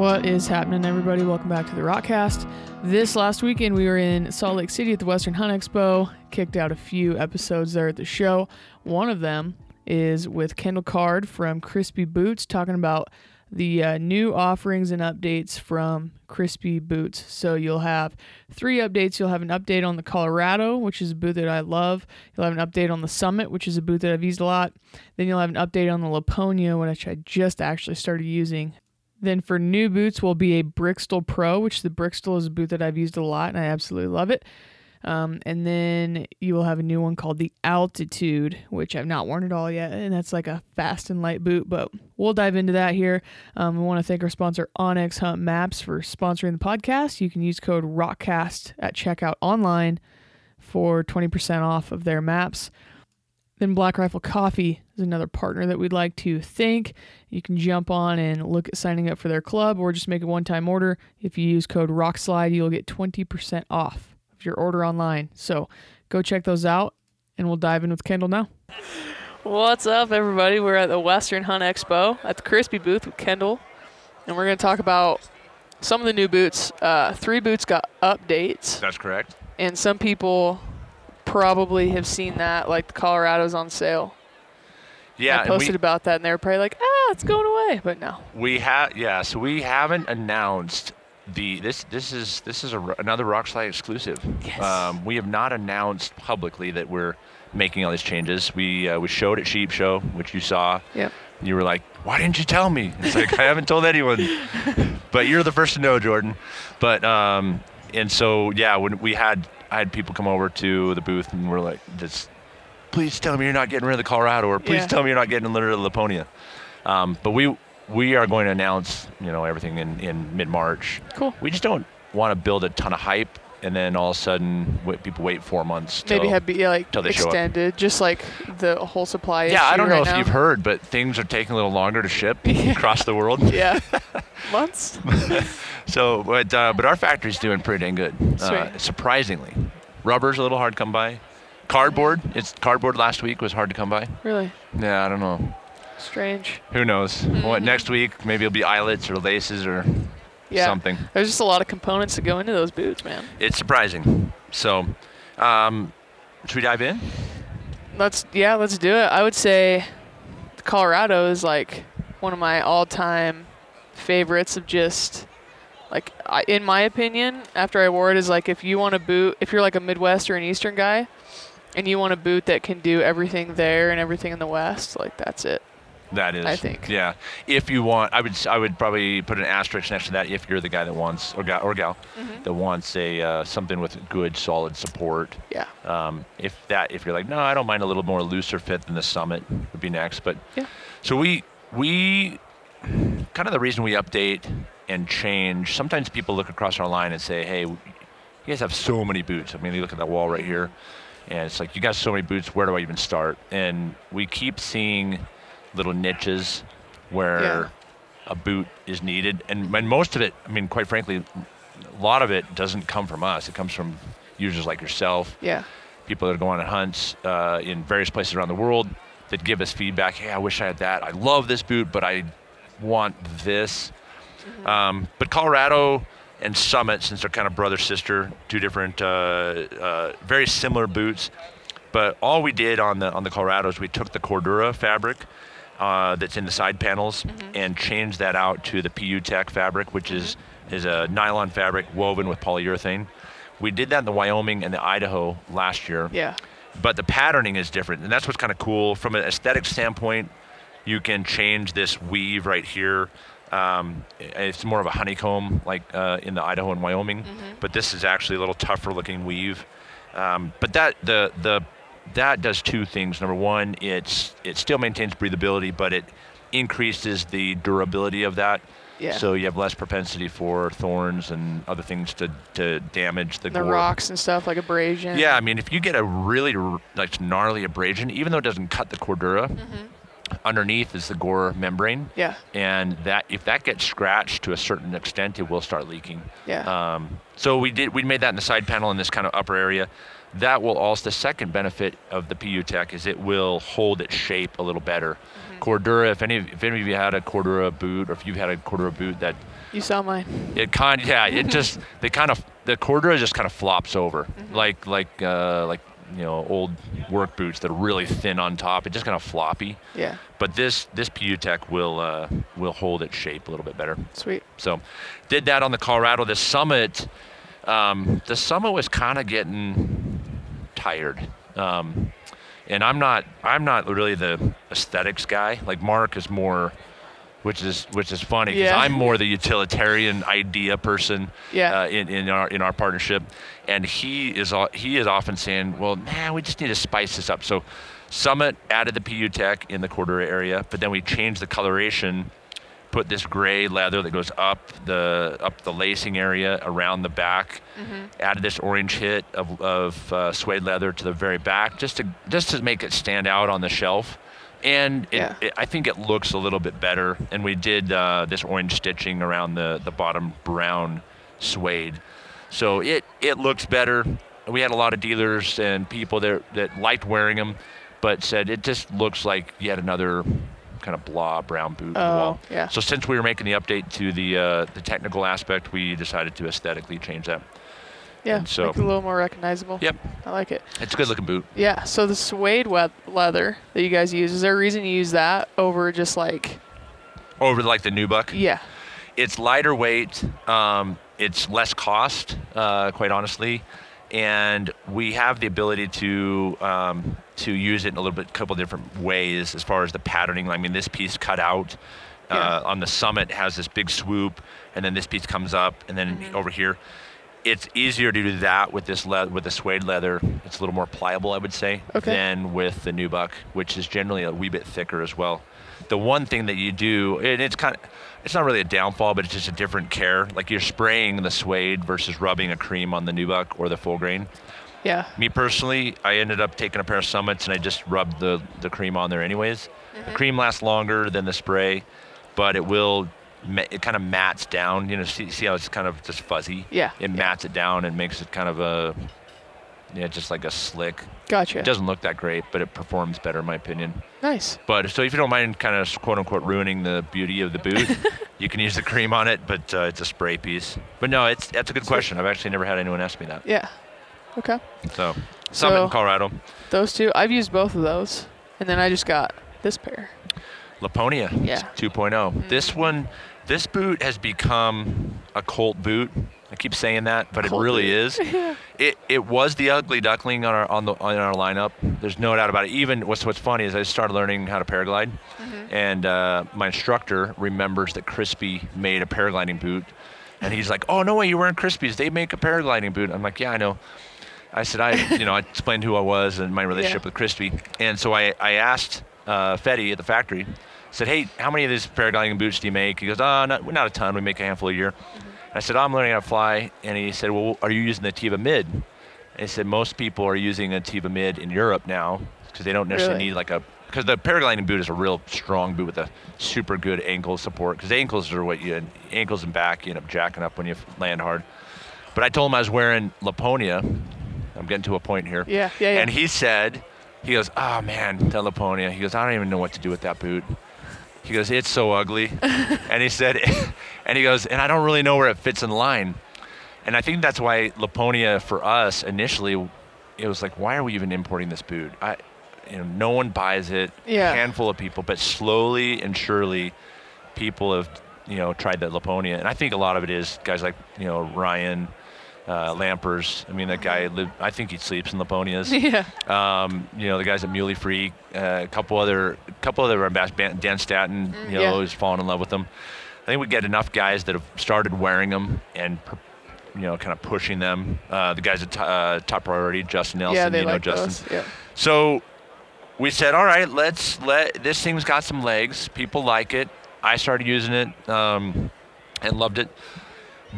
What is happening, everybody? Welcome back to the Rokcast. This last weekend, we were in Salt Lake City at the Western Hunt Expo. Kicked out a few episodes there at the show. One of them is with Kendall Card from Crispi Boots, talking about the uh, new offerings and updates from Crispi Boots. So you'll have three updates. You'll have an update on the Colorado, which is a boot that I love. You'll have an update on the Summit, which is a boot that I've used a lot. Then you'll have an update on the Lapponia, which I just actually started using. Then for new boots will be a Briksdal Pro, which the Briksdal is a boot that I've used a lot and I absolutely love it. Um, and then you will have a new one called the Altitude, which I've not worn at all yet, and that's like a fast and light boot. But we'll dive into that here. Um, we want to thank our sponsor onX Hunt Maps for sponsoring the podcast. You can use code ROKCAST at checkout online for 20% off of their maps. Then Black Rifle Coffee is another partner that we'd like to thank. You can jump on and look at signing up for their club or just make a one time order. If you use code ROKSLIDE, you'll get 20% off of your order online. So go check those out and we'll dive in with Kendall now. What's up, everybody? We're at the Western Hunt Expo at the Crispi booth with Kendall, and we're going to talk about some of the new boots. Uh, three boots got updates, That's correct. and some people probably have seen that, like the Colorado's on sale. Yeah, I posted we, about that, and they were probably like, "Ah, it's going away," but no. we have yeah, so we haven't announced the this this is this is a, another Rokslide exclusive. Yes. Um, we have not announced publicly that we're making all these changes. We uh, we showed at Sheep Show, which you saw. Yep. You were like, "Why didn't you tell me?" It's like I haven't told anyone, but you're the first to know, Jordan. But um, and so yeah, when we had I had people come over to the booth and we're like, "Just please tell me you're not getting rid of the Colorado, or please Yeah. tell me you're not getting rid of the Lapponia." Um, but we we are going to announce you know everything in in mid March. Cool. We just don't want to build a ton of hype and then all of a sudden wait, people wait four months. Maybe till- have be yeah, like till they extended, just like the whole supply. Yeah, I don't know right if now. you've heard, but things are taking a little longer to ship across the world. Yeah, months. So, but uh, but our factory's doing pretty dang good. Uh, surprisingly, rubber's a little hard to come by. Cardboard, it's cardboard last week was hard to come by. Really Yeah, I don't know. strange. Who knows? What next week? Maybe it'll be eyelets or laces or Yeah. something. There's just a lot of components that go into those boots, man. It's surprising. So, um, should we dive in? Let's yeah, let's do it. I would say Colorado is like one of my all-time favorites of just like I, in my opinion, after I wore it is like if you want a boot, if you're like a Midwest or an Eastern guy and you want a boot that can do everything there and everything in the West, like that's it. That is, I think. Yeah. If you want, I would, I would probably put an asterisk next to that. If you're the guy that wants, or gal, or gal, Mm-hmm. that wants a uh, something with good, solid support. Yeah. Um, if that, if you're like, no, I don't mind a little more looser fit than the Summit would be next. But Yeah. so we, we, kind of the reason we update and change. Sometimes people look across our line and say, hey, you guys have so many boots. I mean, you look at that wall right here, and it's like you got so many boots. Where do I even start? And we keep seeing little niches where Yeah. a boot is needed, and, and most of it, I mean, quite frankly, a lot of it doesn't come from us. It comes from users like yourself, Yeah. people that are going on hunts uh, in various places around the world that give us feedback. Hey, I wish I had that. I love this boot, but I want this. Um, but Colorado and Summit, since they're kind of brother sister, two different, uh, uh, very similar boots. But all we did on the on the Colorado is we took the Cordura fabric uh, that's in the side panels and changed that out to the PU Tech fabric, which is is a nylon fabric woven with polyurethane. We did that in the Wyoming and the Idaho last year Yeah. but the patterning is different, and that's what's kind of cool from an aesthetic standpoint. You can change this weave right here. Um, it's more of a honeycomb, like uh, in the Idaho and Wyoming, but this is actually a little tougher looking weave. Um, but that the the that does two things. Number one, it's it still maintains breathability, but it increases the durability of that. Yeah. So you have less propensity for thorns and other things to, to damage the, The gore. rocks and stuff like abrasion. Yeah, I mean, if you get a really like gnarly abrasion, even though it doesn't cut the cordura, Mm-hmm. Underneath is the gore membrane, Yeah. and that if that gets scratched to a certain extent, it will start leaking. Yeah. Um, so we did we made that in the side panel in this kind of upper area. that will also the second benefit of the PU Tech is it will hold its shape a little better. Cordura, if any of- if any of you had a Cordura boot or if you've had a Cordura boot that You saw mine. it kind yeah it just they kind of the Cordura just kind of flops over like like uh, like you know old work boots that are really thin on top. It just kind of floppy. Yeah. But this this PU Tech will uh, will hold its shape a little bit better. Sweet. So, did that on the Colorado. The summit, um, the summit was kind of getting tired, um, and I'm not I'm not really the aesthetics guy. Like Mark is more, which is which is funny because Yeah. I'm more the utilitarian idea person. Yeah. Uh, in, in our in our partnership, and he is he is often saying, well, nah, we just need to spice this up. So. Summit added the PU Tech in the Cordura area, but then we changed the coloration put this gray leather that goes up the up the lacing area around the back. Mm-hmm. Added this orange hit of, of uh, suede leather to the very back, just to just to make it stand out on the shelf. And it, Yeah. it, I think it looks a little bit better. And we did uh, this orange stitching around the, the bottom brown suede, so it it looks better. We had a lot of dealers and people that that liked wearing them, but said it just looks like yet another kind of blah brown boot. Oh, wall. yeah. So since we were making the update to the uh, the technical aspect, we decided to aesthetically change that. Yeah. And so- make it a little more recognizable. Yep, I like it. it's a good looking boot. Yeah. So the suede we- leather that you guys use, is there a reason you use that over just like, Over like the new Nubuck, yeah. it's lighter weight. Um, it's less cost, uh, quite honestly, and we have the ability to um, to use it in a little bit, couple different ways as far as the patterning. I mean, this piece cut out. Uh, on the summit has this big swoop, and then this piece comes up, and then over here, it's easier to do that with this le- with the suede leather. It's a little more pliable, I would say, Okay. than with the nubuck, which is generally a wee bit thicker as well. The one thing that you do, and it's kind of, it's not really a downfall, but it's just a different care. Like you're spraying the suede versus rubbing a cream on the nubuck or the full grain. Yeah. Me personally, I ended up taking a pair of summits and I just rubbed the, the cream on there anyways. Mm-hmm. The cream lasts longer than the spray, but it will it kind of mats down. You know, see, see how it's kind of just fuzzy. Yeah, It yeah. mats it down and makes it kind of a yeah, just like a slick. Gotcha. It doesn't look that great, but it performs better in my opinion. nice. But so if you don't mind kind of quote unquote ruining the beauty of the boot, you can use the cream on it, but uh, it's a spray piece. But no, it's that's a good Sweet. question. I've actually never had anyone ask me that. Yeah. Okay. So Summit So- in Colorado. Those two, I've used both of those, and then I just got this pair. Lapponia Yeah. 2.0. This one, this boot has become a cult boot. I keep saying that, but it really boot. is. It it was the ugly duckling on our on the on our lineup. There's no doubt about it. Even what's what's funny is I started learning how to paraglide, and uh, my instructor remembers that Crispi made a paragliding boot, and he's like, "Oh no way, you're wearing Crispi's. They make a paragliding boot." I'm like, "Yeah, I know." I said, I, you know, I explained who I was and my relationship Yeah. with Crispi. And so I, I asked uh, Fetty at the factory, said, hey, how many of these paragliding boots do you make? He goes, oh, not, not a ton. We make a handful a year. And I said, I'm learning how to fly. And he said, well, are you using the Tiva Mid? And he said, most people are using a Tiva Mid in Europe now because they don't necessarily Really? need like a, because the paragliding boot is a real strong boot with a super good ankle support because ankles are what you, ankles and back, you end up jacking up when you land hard. But I told him I was wearing Lapponia. I'm getting to a point here. Yeah, yeah, yeah. And he said, he goes, oh man, that Lapponia. He goes, I don't even know what to do with that boot. He goes, it's so ugly. and he said, and he goes, and I don't really know where it fits in line. And I think that's why Lapponia for us initially, it was like, why are we even importing this boot? I, you know, no one buys it. Yeah. handful of people, but slowly and surely, people have, you know, tried that Lapponia. And I think a lot of it is guys like, you know, Ryan, uh, Lampers. I mean, that guy, lived, I think he sleeps in Lapponias. yeah. Um, you know, the guys at Muley Freak, uh, a couple other, a couple other ambassadors, Dan Staten, you know, yeah. has fallen in love with them. I think we get enough guys that have started wearing them and, you know, kind of pushing them. Uh, the guys at t- uh, Top Priority, Justin Nelson, yeah, they you know, like Justin. those. Yeah. So we said, all right, let's let this thing's got some legs. People like it. I started using it um, and loved it.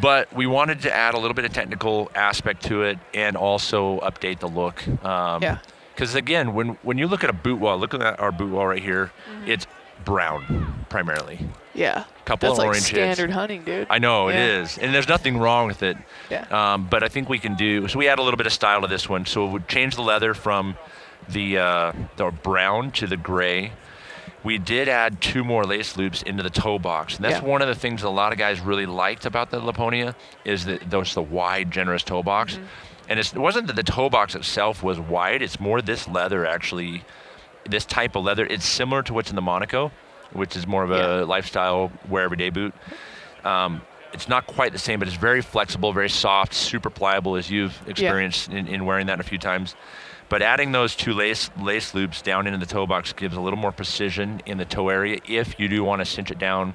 But we wanted to add a little bit of technical aspect to it and also update the look. Um, Yeah. Because again, when when you look at a boot wall, look at our boot wall right here. Mm-hmm. It's brown primarily. Yeah. Couple That's of like orange hits. standard hunting, dude. I know Yeah. it is, and there's nothing wrong with it. Yeah. Um, but I think we can do. So we add a little bit of style to this one. So we would change the leather from the uh, the brown to the gray. We did add two more lace loops into the toe box, and that's Yeah. one of the things a lot of guys really liked about the Lapponia is that those the wide, generous toe box. Mm-hmm. And it's, it wasn't that the toe box itself was wide; it's more this leather actually, this type of leather. It's similar to what's in the Monaco, which is more of a Yeah. lifestyle wear everyday boot. Um, it's not quite the same, but it's very flexible, very soft, super pliable, as you've experienced in, in wearing that a few times. But adding those two lace lace loops down into the toe box gives a little more precision in the toe area if you do want to cinch it down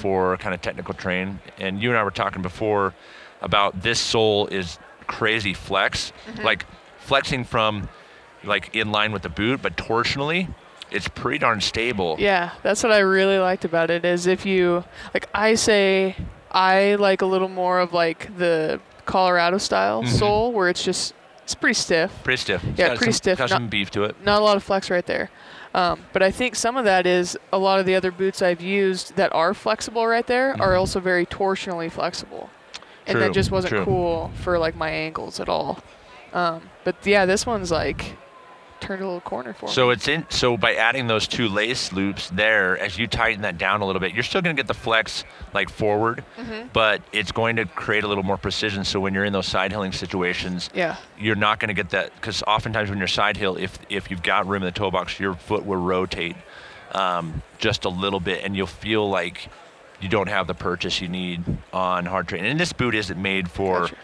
for kind of technical train. And you and I were talking before about this sole is crazy flex, like flexing from like in line with the boot, but torsionally, it's pretty darn stable. Yeah, that's what I really liked about it is if you like I say I like a little more of like the Colorado style Mhm. sole where it's just it's pretty stiff. Pretty stiff. It's Yeah, pretty some, stiff, Got not- some beef to it. Not a lot of flex right there. Um, but I think some of that is a lot of the other boots I've used that are flexible right there are Mhm. also very torsionally flexible. And True, that just wasn't true. cool for like my ankles at all. Um, but yeah, this one's like turned a little corner for So me. it's in. So by adding those two lace loops there, as you tighten that down a little bit, you're still going to get the flex like forward, Mhm. but it's going to create a little more precision. So when you're in those side hilling situations, Yeah. you're not going to get that because oftentimes when you're side hill, if if you've got room in the toe box, your foot will rotate um, just a little bit, and you'll feel like you don't have the purchase you need on hard terrain. And this boot isn't made for Gotcha.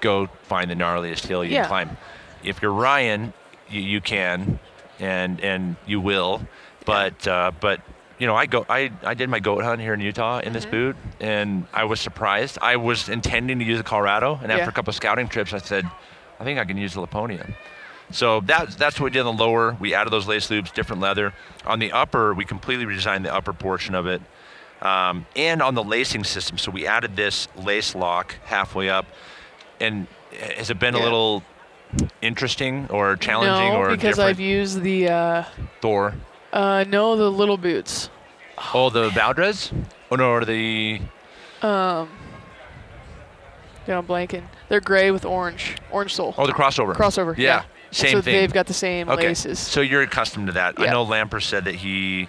go find the gnarliest hill you Yeah. can climb. If you're Ryan, you, you can, and and you will, but uh, but you know I go I, I did my goat hunt here in Utah in this Mhm. boot, and I was surprised. I was intending to use the Colorado, and after Yeah. a couple of scouting trips, I said, I think I can use the Lapponia. So that's that's what we did on the lower. We added those lace loops, different leather. On the upper, we completely redesigned the upper portion of it, um, and on the lacing system. So we added this lace lock halfway up. And has it been a little interesting or challenging no, or because different? I've used the uh, Thor. uh, no the little boots. Oh, the Valdres? Oh no, or the Um, yeah, I'm blanking. They're gray with orange, orange sole. oh the crossover. Crossover. Yeah, Yeah. same so thing. they've got the same okay, laces. so you're accustomed to that. I know Lamper said that he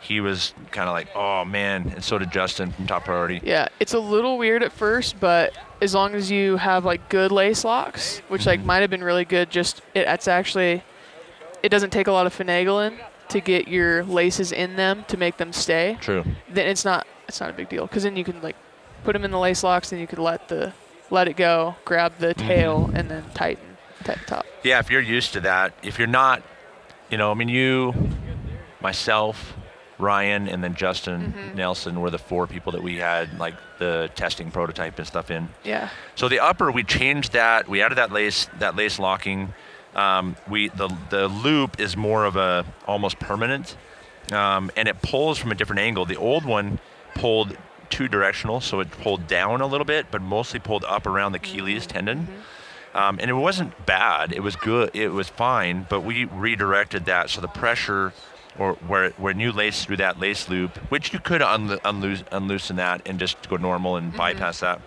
he was kind of like, oh man, and so did Justin from Top Priority. Yeah, it's a little weird at first, but as long as you have like good lace locks, which like Mhm. might have been really good, just it, it's actually it doesn't take a lot of finagling to get your laces in them to make them stay. True. Then it's not it's not a big deal because then you can like put them in the lace locks, and you could let the let it go, grab the tail, and then tighten tighten top. Yeah, if you're used to that, if you're not, you know, I mean, you, myself, Ryan, and then Justin Mhm. Nelson were the four people that we had like the testing prototype and stuff in. Yeah. So the upper, we changed that. We added that lace, that lace locking. Um, we the the loop is more of a almost permanent, um, and it pulls from a different angle. The old one pulled two directional, so it pulled down a little bit, but mostly pulled up around the Achilles tendon. Um, and it wasn't bad. It was good. It was fine. But we redirected that so the pressure, or where when you lace through that lace loop, which you could unlo- unloose, unloosen that and just go normal and bypass that.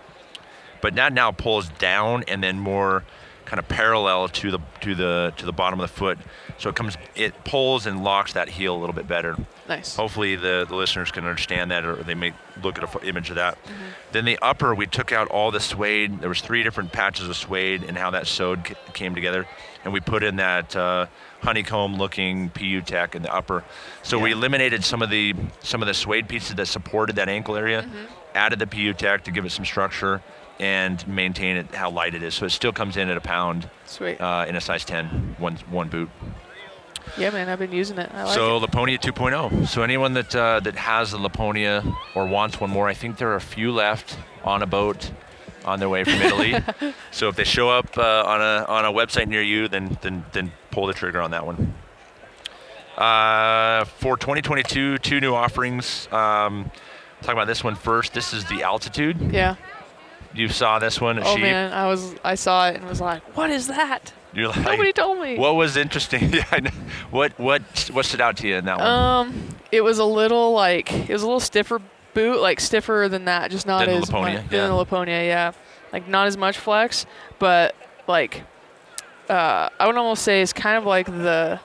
But that now pulls down and then more kind of parallel to the to the to the bottom of the foot. So it comes, it pulls and locks that heel a little bit better. Nice. Hopefully the, the listeners can understand that or they may look at an image of that. Mm-hmm. Then the upper, we took out all the suede. There was three different patches of suede and how that sewed c- came together. And we put in that uh, honeycomb looking PU Tech in the upper. So we eliminated some of the some of the suede pieces that supported that ankle area, Mm-hmm. added the PU Tech to give it some structure and maintain it how light it is. So it still comes in at a pound Sweet. uh, in a size 10, one, one boot. yeah, man, I've been using it. I like so it. Lapponia 2.0. So anyone that uh, that has the Lapponia or wants one more, I think there are a few left on a boat on their way from Italy. so if they show up uh, on a on a website near you, then then then pull the trigger on that one. Uh, for 2022, two new offerings. Um, talk about this one first. This is the altitude. Yeah. You saw this one Oh Sheep. man, I was I saw it and was like, what is that? You're like, Nobody told me. What was interesting? yeah, What what what stood out to you in that one? Um, it was a little like it was a little stiffer boot, like stiffer than that, just not Than as Lapponia, much yeah. than the Lapponia, yeah. Like not as much flex, but like uh, I would almost say it's kind of like the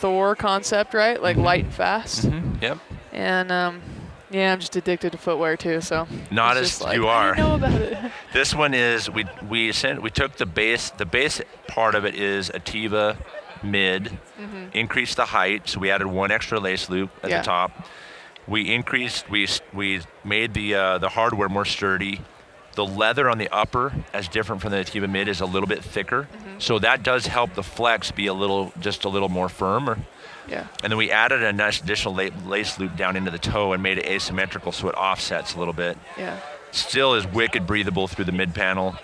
Thor concept, right? Like light and fast. Mhm, Yep. And um, yeah, I'm just addicted to footwear too, so Not as like, you are. know about it. This one is we we sent we took the base the base part of it is Attiva mid, increased the height, so we added one extra lace loop at Mm-hmm. Yeah. the top. We increased we we made the uh, the hardware more sturdy. The leather on the upper, as different from the Attiva mid, is a little bit thicker, Mm-hmm. so that does help the flex be a little just a little more firm. Or, Yeah. and then we added a nice additional la- lace loop down into the toe and made it asymmetrical, so it offsets a little bit Yeah. still is wicked breathable through the mid panel.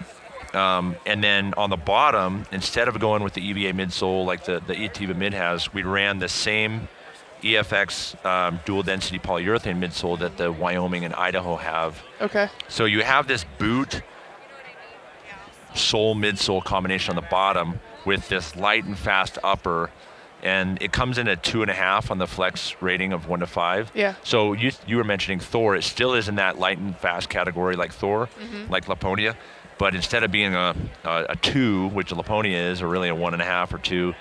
Um, and then on the bottom, instead of going with the EVA midsole like the, the Attiva mid has, we ran the same EFX um, dual density polyurethane midsole that the Wyoming and Idaho have. Okay. So you have this boot sole midsole combination on the bottom with this light and fast upper. And it comes in at two and a half on the flex rating of one to five. Yeah. So you you were mentioning Thor. It still is in that light and fast category like Thor, like Lapponia, but instead of being a, a a two, which Lapponia is, or really a one and a half or two,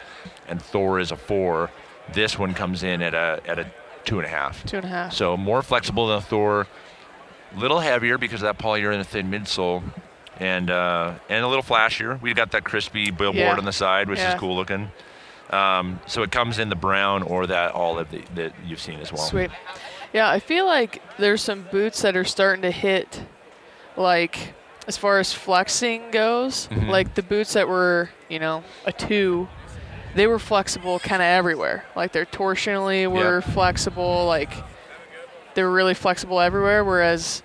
and Thor is a four, this one comes in at a at a two and a half. Two and a half. So more flexible than a Thor, A little heavier because of that polyurethane thin midsole, and uh, and a little flashier. We've got that Crispi billboard Yeah. on the side, which Yeah. is cool looking. Um, so it comes in the brown or that olive that, that you've seen as well. Sweet. Yeah, I feel like there's some boots that are starting to hit, like, as far as flexing goes, Mhm. like the boots that were, you know, a two, they were flexible kind of everywhere. Like, they're torsionally were flexible, like, they were really flexible everywhere. Whereas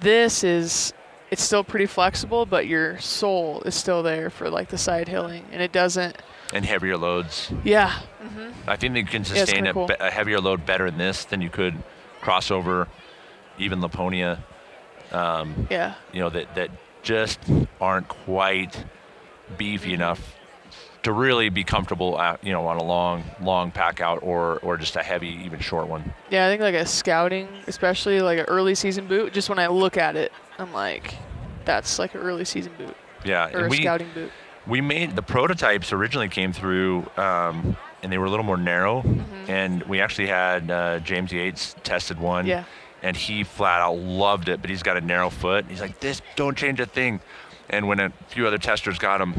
this is, it's still pretty flexible, but your sole is still there for, like, the side hilling. And it doesn't, And heavier loads. yeah. I think that you can sustain kinda a, cool. be- a heavier load better in this than you could crossover, even Lapponia. Um, Yeah. you know that that just aren't quite beefy enough to really be comfortable at, you know on a long long pack out or or just a heavy even short one Yeah, I think like a scouting, especially like an early season boot. Just when I look at it, I'm like, that's like an early season boot yeah or a we scouting boot. we made the prototypes originally came through um, and they were a little more narrow and we actually had uh, james yates tested one Mm-hmm. Yeah. and he flat out loved it but he's got a narrow foot he's like this don't change a thing and when a few other testers got him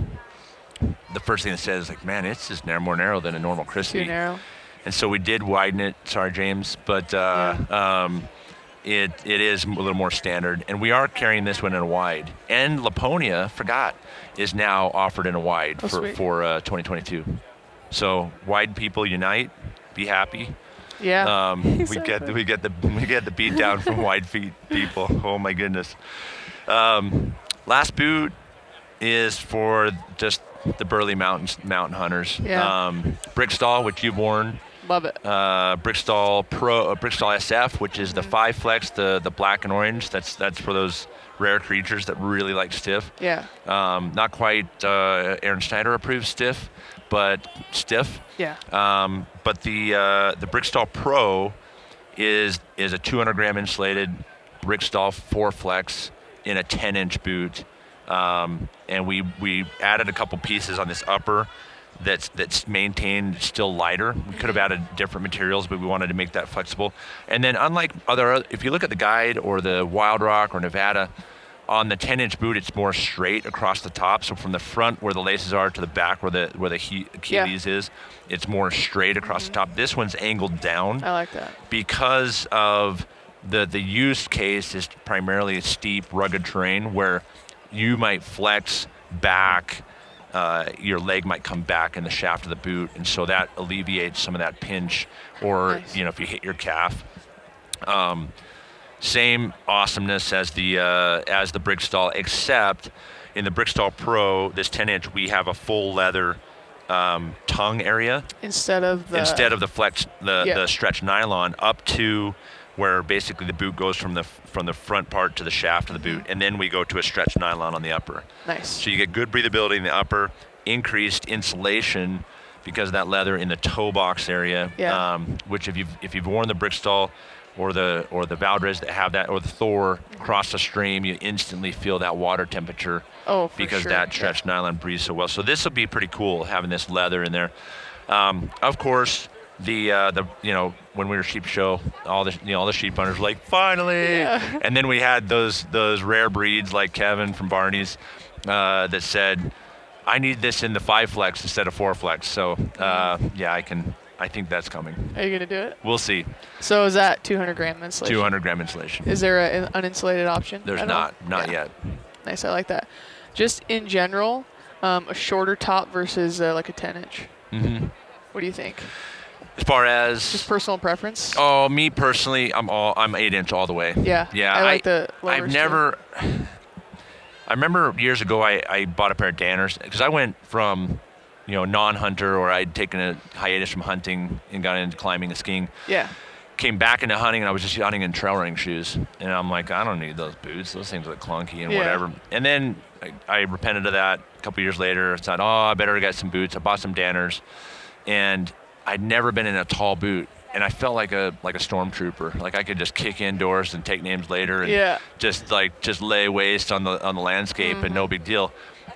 the first thing it says is like man it's just narrow, more narrow than a normal Too narrow. and so we did widen it. Sorry, James, but uh, um, it it is a little more standard, and we are carrying this one in a wide. And Lapponia, forgot, is now offered in a wide Oh, for sweet. for uh, 2022. So wide people unite, be happy. Yeah. Um, we get we get the we get the beat down from wide feet people. Oh my goodness. Um, last boot is for just the Burley Mountains mountain hunters. Yeah. Um, Briksdal, which you've worn Love it. uh, Briksdal Pro, uh, Briksdal SF, which is the Mm-hmm. five flex, the the black and orange. That's that's for those rare creatures that really like stiff. Yeah. Um, not quite uh, Aaron Schneider approved stiff, but stiff. Yeah. Um, but the uh, the Briksdal Pro is is a 200 gram insulated Briksdal four flex in a 10 inch boot, um, and we we added a couple pieces on this upper that's that's maintained still lighter. We could have added different materials, but we wanted to make that flexible. And then unlike other, if you look at the guide or the Wild Rock or Nevada. On the 10-inch boot, it's more straight across the top. So from the front where the laces are to the back where the where the he- Achilles is, it's more straight across the top. This one's angled down I like that. because of the the use case is primarily a steep, rugged terrain where you might flex back, uh, your leg might come back in the shaft of the boot, and so that alleviates some of that pinch, or Nice. you know if you hit your calf. Um, same awesomeness as the uh, as the Briksdal, except in the Briksdal Pro, this 10 inch, we have a full leather um, tongue area Instead of the. instead of the flex the, Yeah. the stretch nylon up to where basically the boot goes from the from the front part to the shaft of the boot and then we go to a stretch nylon on the upper Nice. so you get good breathability in the upper increased insulation because of that leather in the toe box area. Yeah. Um, which if you've if you've worn the Briksdal or the or the Valdres that have that or the Thor across the stream, you instantly feel that water temperature Oh, for because sure. that Yeah. nylon breathes so well. So this will be pretty cool having this leather in there. Um, of course, the uh, the you know when we were sheep show, all the you know all the sheep hunters were like finally, Yeah. and then we had those those rare breeds like Kevin from Barney's uh, that said, I need this in the five flex instead of four flex. So uh, yeah, I can. I think that's coming. Are you gonna do it? We'll see. So is that 200 gram insulation? 200 gram insulation. Is there an uninsulated option? There's at all? not, not Yeah. yet. Nice, I like that. Just in general, um, a shorter top versus uh, like a 10 inch. hmm What do you think? As far as Just personal preference. Oh, me personally, I'm all I'm eight inch all the way. yeah. Yeah, I like the. I've lowers, too. never. I remember years ago I, I bought a pair of Danners because I went from, you know, non-hunter or I'd taken a hiatus from hunting and got into climbing and skiing. Yeah. Came back into hunting and I was just hunting in trail running shoes and I'm like I don't need those boots. Those things look clunky and Yeah. whatever. And then I, I repented of that a couple years later. I thought, oh, I better get some boots. I bought some Danners, and I'd never been in a tall boot. And I felt like a like a stormtrooper. Like I could just kick indoors and take names later and Yeah. just like just lay waste on the on the landscape and Mm-hmm. no big deal.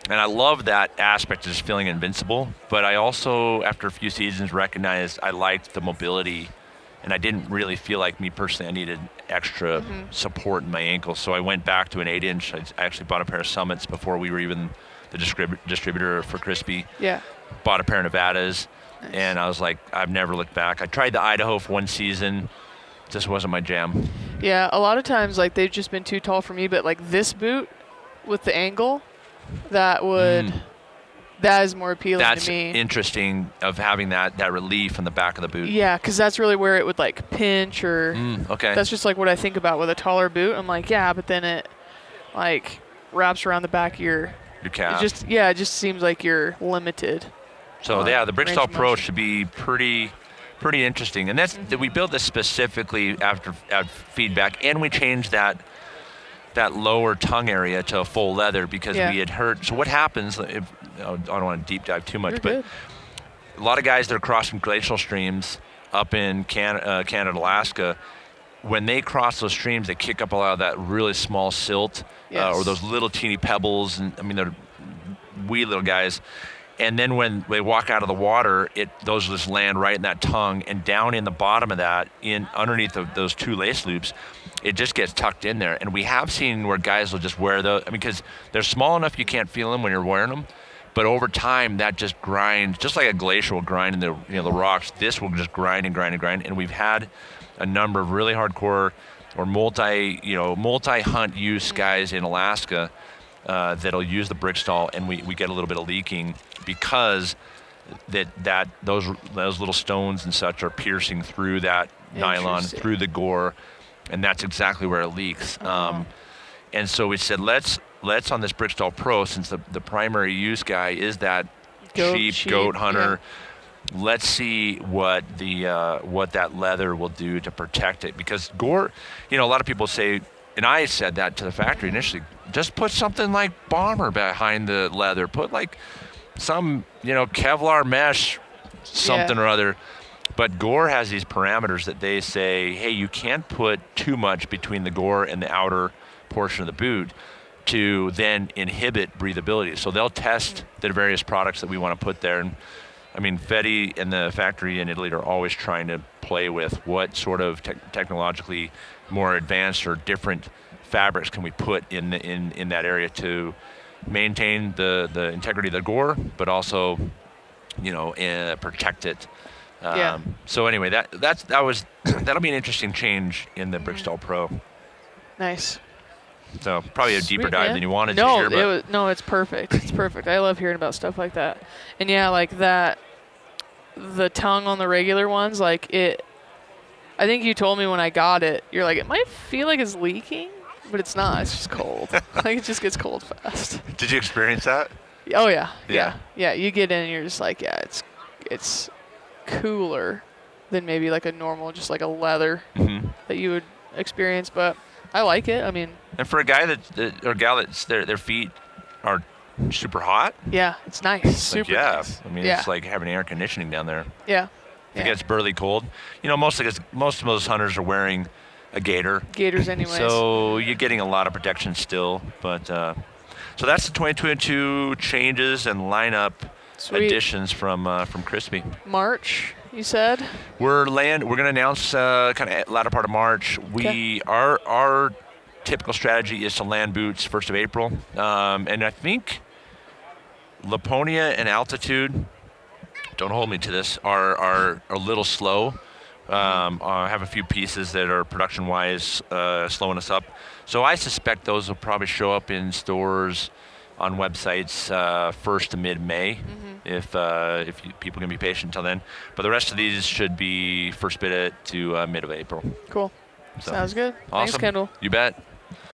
And I love that aspect of just feeling invincible. But I also, after a few seasons, recognized I liked the mobility, and I didn't really feel like me personally I needed extra Mm-hmm. support in my ankle. So I went back to an eight inch. I actually bought a pair of Summits before we were even the distrib- distributor for Crispi. Yeah. Bought a pair of Nevadas. And I was like, I've never looked back. I tried the Idaho for one season. Just wasn't my jam. Yeah. A lot of times, like they've just been too tall for me. But like this boot, with the angle, that would. Mm. That is more appealing That's to me. interesting of having that that relief on the back of the boot. yeah, because that's really where it would like pinch or. Mm, okay. That's just like what I think about with a taller boot. I'm like, yeah, but then it, like, wraps around the back of your. Your calf. It just yeah, it just seems like you're limited. So yeah, the of Pro motion. should be pretty pretty interesting. And that's that we built this specifically after, after feedback, and we changed that that lower tongue area to a full leather because Yeah. we had heard. So what happens? If, I don't want to deep dive too much, You're but good. a lot of guys that are crossing glacial streams up in Can- uh, Canada, Alaska, when they cross those streams, they kick up a lot of that really small silt uh, or those little teeny pebbles, and I mean they're wee little guys. And then when they walk out of the water, it those just land right in that tongue, and down in the bottom of that, in underneath of those two lace loops, it just gets tucked in there. And we have seen where guys will just wear those, I mean, because they're small enough you can't feel them when you're wearing them, but over time that just grinds, just like a glacier will grind in the you know the rocks. This will just grind and grind and grind. And we've had a number of really hardcore or multi you know multi hunt use guys in Alaska uh, that'll use the Briksdal, and we, we get a little bit of leaking because that that those those little stones and such are piercing through that nylon through the gore, and that's exactly where it leaks. Um, and so we said let's let's on this Briksdal Pro since the, the primary use guy is that Goat, sheep, sheep, goat yeah. hunter. Let's see what the uh, what that leather will do to protect it because gore, you know, a lot of people say, and I said that to the factory initially. Just put something like bomber behind the leather. Put like some you know Kevlar mesh, something Yeah. or other. But Gore has these parameters that they say, hey, you can't put too much between the Gore and the outer portion of the boot to then inhibit breathability. So they'll test the various products that we want to put there. And I mean, Fetty and the factory in Italy are always trying to play with what sort of tech technologically more advanced or different fabrics can we put in the, in in that area to maintain the the integrity of the gore, but also, you know, uh, protect it. Um, Yeah. So anyway, that that's that was that'll be an interesting change in the Briksdal Pro. Nice. So probably a deeper Sweet, dive man. than you wanted no, to hear, but it was, no, it's perfect. It's perfect. I love hearing about stuff like that. And yeah, like that, the tongue on the regular ones, like it. I think you told me when I got it, you're like, it might feel like it's leaking, but it's not. It's just cold. like it just gets cold fast. did you experience that? Oh yeah, Yeah. yeah, yeah. You get in, and you're just like, yeah, it's it's cooler than maybe like a normal, just like a leather hmm that you would experience. But I like it. I mean, And for a guy that, that or gal that's their their feet are super hot. Yeah, it's nice. Like, Super yeah, nice. I mean yeah. it's like having air conditioning down there. yeah. If yeah. it gets burly cold, you know, most of most of those hunters are wearing a gator, Gators, anyways. so you're getting a lot of protection still. But uh, so that's the 2022 changes and lineup Sweet. additions from uh, from Crispi. March, you said. We're land. We're going to announce uh, kind of latter part of March. We Okay. our our typical strategy is to land boots first of April, um, and I think Lapponia and altitude. Don't hold me to this. Are are a little slow. Um, I have a few pieces that are production wise uh, slowing us up. So I suspect those will probably show up in stores on websites uh, first to mid May, if uh, if you, people can be patient until then. But the rest of these should be first bid it to uh, mid of April. Cool. So, Sounds good. Awesome. Thanks. Kendall. You bet.